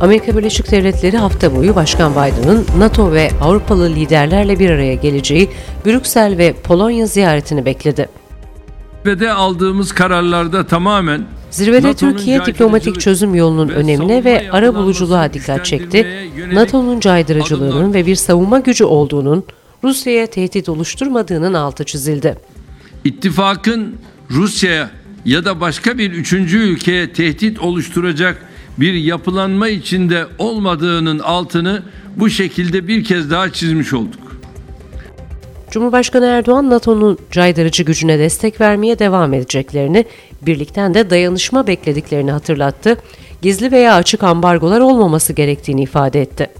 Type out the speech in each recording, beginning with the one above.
Amerika Birleşik Devletleri hafta boyu Başkan Biden'ın NATO ve Avrupalı liderlerle bir araya geleceği Brüksel ve Polonya ziyaretini bekledi. Zirvede aldığımız kararlarda tamamen Zirvede Türkiye diplomatik çözüm yolunun önemine ve ara buluculuğa dikkat çekti. NATO'nun caydırıcılığının ve bir savunma gücü olduğunun Rusya'ya tehdit oluşturmadığının altı çizildi. İttifakın Rusya'ya ya da başka bir üçüncü ülkeye tehdit oluşturacak bir yapılanma içinde olmadığının altını bu şekilde bir kez daha çizmiş olduk. Cumhurbaşkanı Erdoğan NATO'nun caydırıcı gücüne destek vermeye devam edeceklerini, birlikten de dayanışma beklediklerini hatırlattı. Gizli veya açık ambargolar olmaması gerektiğini ifade etti.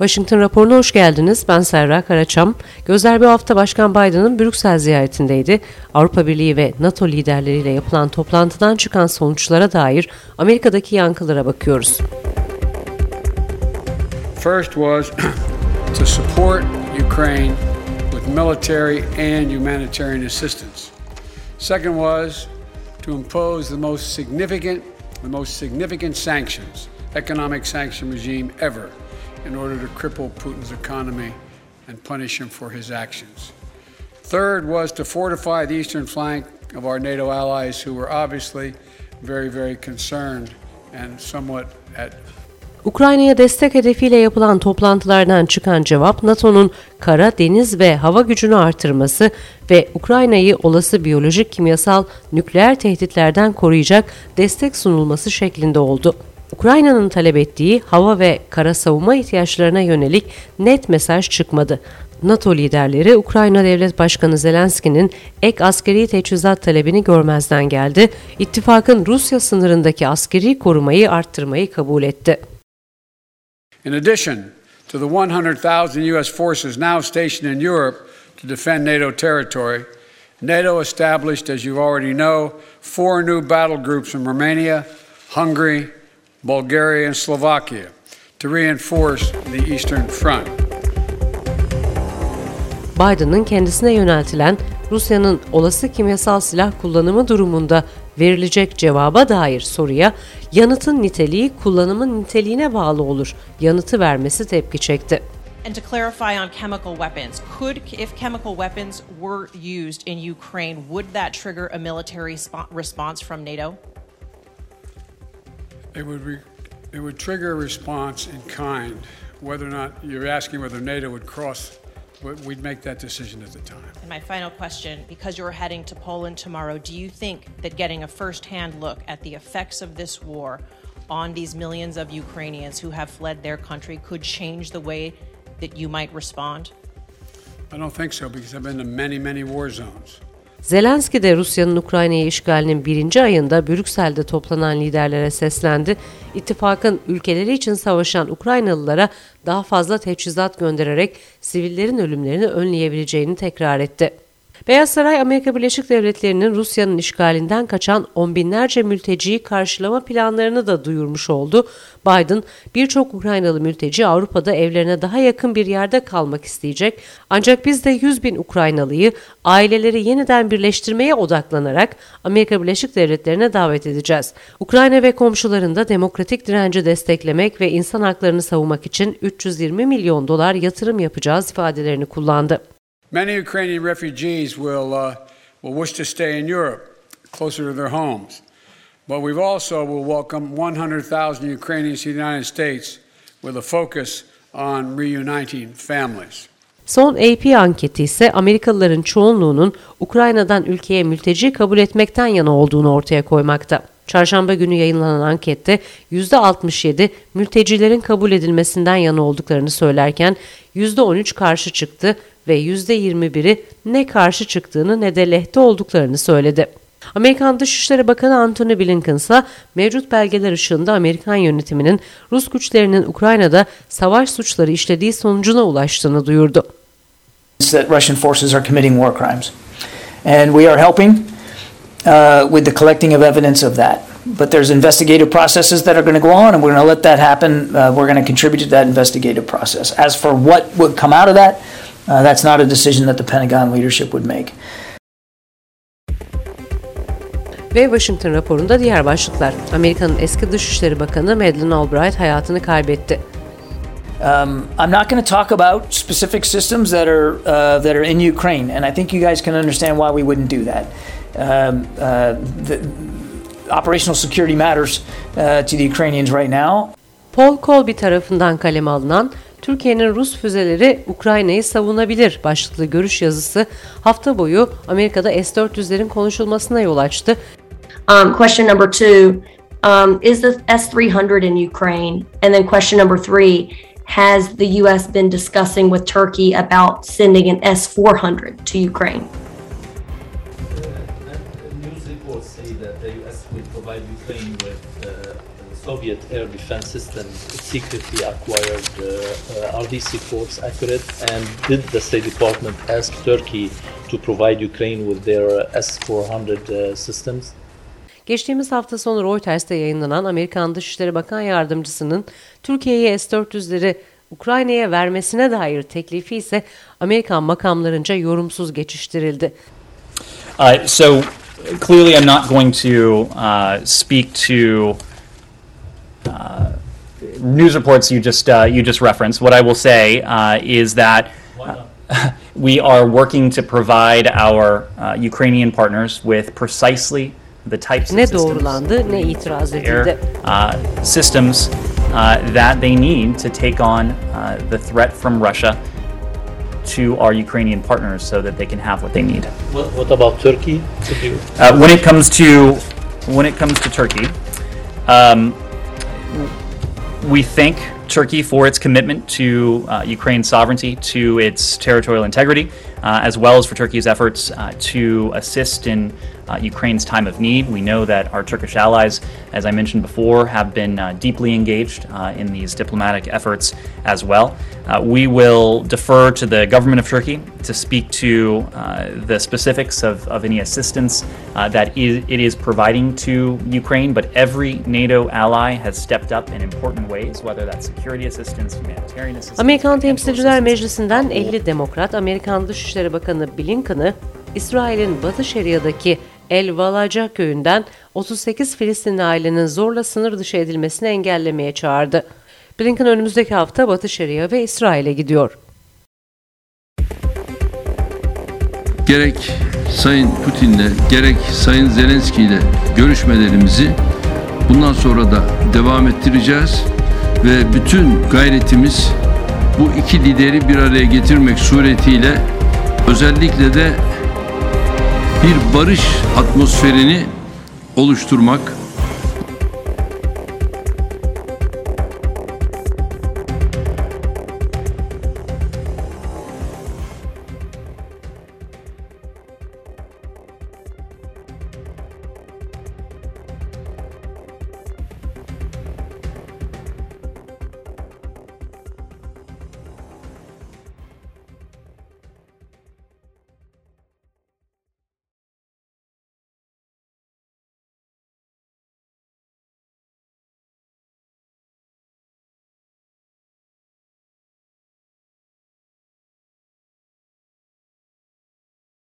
Washington raporuna hoş geldiniz. Ben Serra Karaçam. Gözler bir hafta Başkan Biden'ın Brüksel ziyaretindeydi. Avrupa Birliği ve NATO liderleriyle yapılan toplantıdan çıkan sonuçlara dair Amerika'daki yankılara bakıyoruz. First was to support Ukraine with military and humanitarian assistance. Second was to impose the most significant the most significant sanctions, economic sanction regime ever in order to cripple Putin's economy and punish him for his actions. Third was to fortify the eastern flank of our NATO allies who were obviously very, very concerned and somewhat at Ukrayna'ya destek hedefiyle yapılan toplantılardan çıkan cevap NATO'nun kara, deniz ve hava gücünü artırması ve Ukrayna'yı olası biyolojik, kimyasal, nükleer tehditlerden koruyacak destek sunulması şeklinde oldu. Ukrayna'nın talep ettiği hava ve kara savunma ihtiyaçlarına yönelik net mesaj çıkmadı. NATO liderleri Ukrayna Devlet Başkanı Zelenski'nin ek askeri teçhizat talebini görmezden geldi. İttifakın Rusya sınırındaki askeri korumayı arttırmayı kabul etti. In addition to the 100,000 US forces now stationed in Europe to defend NATO territory, NATO established, as you already know, four new battle groups in Romania, Hungary, Bulgaria, and Slovakia to reinforce the Eastern Front. Biden'ın kendisine yöneltilen Rusya'nın olası kimyasal silah kullanımı durumunda verilecek cevaba dair soruya yanıtın niteliği kullanımın niteliğine bağlı olur yanıtı vermesi tepki çekti. And to clarify on chemical weapons, could if chemical weapons were used in Ukraine, would that trigger a military response from NATO? It would, re- it would trigger a response in kind. Whether or not you're asking whether NATO would cross, we'd make that decision at the time. And my final question because you're heading to Poland tomorrow, do you think that getting a first hand look at the effects of this war on these millions of Ukrainians who have fled their country could change the way that you might respond? I don't think so because I've been to many, many war zones. Zelenski de Rusya'nın Ukrayna'yı işgalinin birinci ayında Brüksel'de toplanan liderlere seslendi. İttifakın ülkeleri için savaşan Ukraynalılara daha fazla teçhizat göndererek sivillerin ölümlerini önleyebileceğini tekrar etti. Beyaz Saray Amerika Birleşik Devletleri'nin Rusya'nın işgalinden kaçan on binlerce mülteciyi karşılama planlarını da duyurmuş oldu. Biden birçok Ukraynalı mülteci Avrupa'da evlerine daha yakın bir yerde kalmak isteyecek. Ancak biz de 100 bin Ukraynalıyı aileleri yeniden birleştirmeye odaklanarak Amerika Birleşik Devletleri'ne davet edeceğiz. Ukrayna ve komşularında demokratik direnci desteklemek ve insan haklarını savunmak için 320 milyon dolar yatırım yapacağız ifadelerini kullandı. Many Ukrainian refugees will, uh, will wish to stay in Europe, closer to their homes. But we've also will welcome 100,000 Ukrainians to the United States with a focus on reuniting families. Son AP anketi ise Amerikalıların çoğunluğunun Ukrayna'dan ülkeye mülteci kabul etmekten yana olduğunu ortaya koymakta. Çarşamba günü yayınlanan ankette %67 mültecilerin kabul edilmesinden yana olduklarını söylerken %13 karşı çıktı ve %21'i ne karşı çıktığını ne de lehte olduklarını söyledi. Amerikan Dışişleri Bakanı Antony Blinken ise mevcut belgeler ışığında Amerikan yönetiminin Rus güçlerinin Ukrayna'da savaş suçları işlediği sonucuna ulaştığını duyurdu. That Russian forces are committing war crimes. And we are helping uh, with the collecting of evidence of that. But there's investigative processes that are going to go on, and we're going to let that happen. Uh, we're going to contribute to that investigative process. As for what would come out of that, Uh, that's not a decision that the Pentagon leadership would make. Ve Washington raporunda diğer başlıklar. Amerika'nın eski Dışişleri Bakanı Madeleine Albright hayatını kaybetti. Um, I'm not going to talk about specific systems that are uh, that are in Ukraine, and I think you guys can understand why we wouldn't do that. Um, uh, the, operational security matters uh, to the Ukrainians right now. Paul Colby tarafından kaleme alınan Türkiye'nin Rus füzeleri Ukrayna'yı savunabilir başlıklı görüş yazısı hafta boyu Amerika'da S-400'lerin konuşulmasına yol açtı. Um, question number two um, Is the S 300 in Ukraine? And then question number three Has the U.S. been discussing with Turkey about sending an S 400 to Ukraine? News reports say that the U.S. will provide Ukraine with uh, Soviet air defense systems secretly acquired. Uh, uh, are these reports accurate? And did the State Department ask Turkey to provide Ukraine with their S-400 uh, systems? Geçtiğimiz hafta sonu Reuters'te yayınlanan Amerikan Dışişleri Bakan Yardımcısının Türkiye'ye S-400'leri Ukrayna'ya vermesine dair teklifi ise Amerikan makamlarınca yorumsuz geçiştirildi. Uh, so clearly, I'm not going to uh, speak to uh, news reports you just uh, you just referenced. What I will say uh, is that uh, we are working to provide our uh, Ukrainian partners with precisely the types of Ne systems, doğrulandı ne itiraz air edildi. uh, systems uh, that they need to take on uh, the threat from Russia to our Ukrainian partners so that they can have what they need. What, what about Turkey? Uh, when it comes to when it comes to Turkey, um, we thank Turkey for its commitment to uh, Ukraine's sovereignty, to its territorial integrity, uh, as well as for Turkey's efforts uh, to assist in uh, Ukraine's time of need. We know that our Turkish allies, as I mentioned before, have been uh, deeply engaged uh, in these diplomatic efforts as well. Uh, we will defer to the government of Turkey to speak to uh, the specifics of, of any assistance uh, that is, it is providing to Ukraine, but every NATO ally has stepped up in important ways, whether that's security assistance, humanitarian assistance. Amerikan Temsilciler. Meclisi'nden 50 demokrat Amerikan Dışişleri Bakanı Blinken'ı İsrail'in Batı Şeria'daki El Valaca köyünden 38 Filistinli ailenin zorla sınır dışı edilmesini engellemeye çağırdı. Blinken önümüzdeki hafta Batı Şeria ve İsrail'e gidiyor. gerek Sayın Putin'le gerek Sayın Zelenski ile görüşmelerimizi bundan sonra da devam ettireceğiz ve bütün gayretimiz bu iki lideri bir araya getirmek suretiyle özellikle de bir barış atmosferini oluşturmak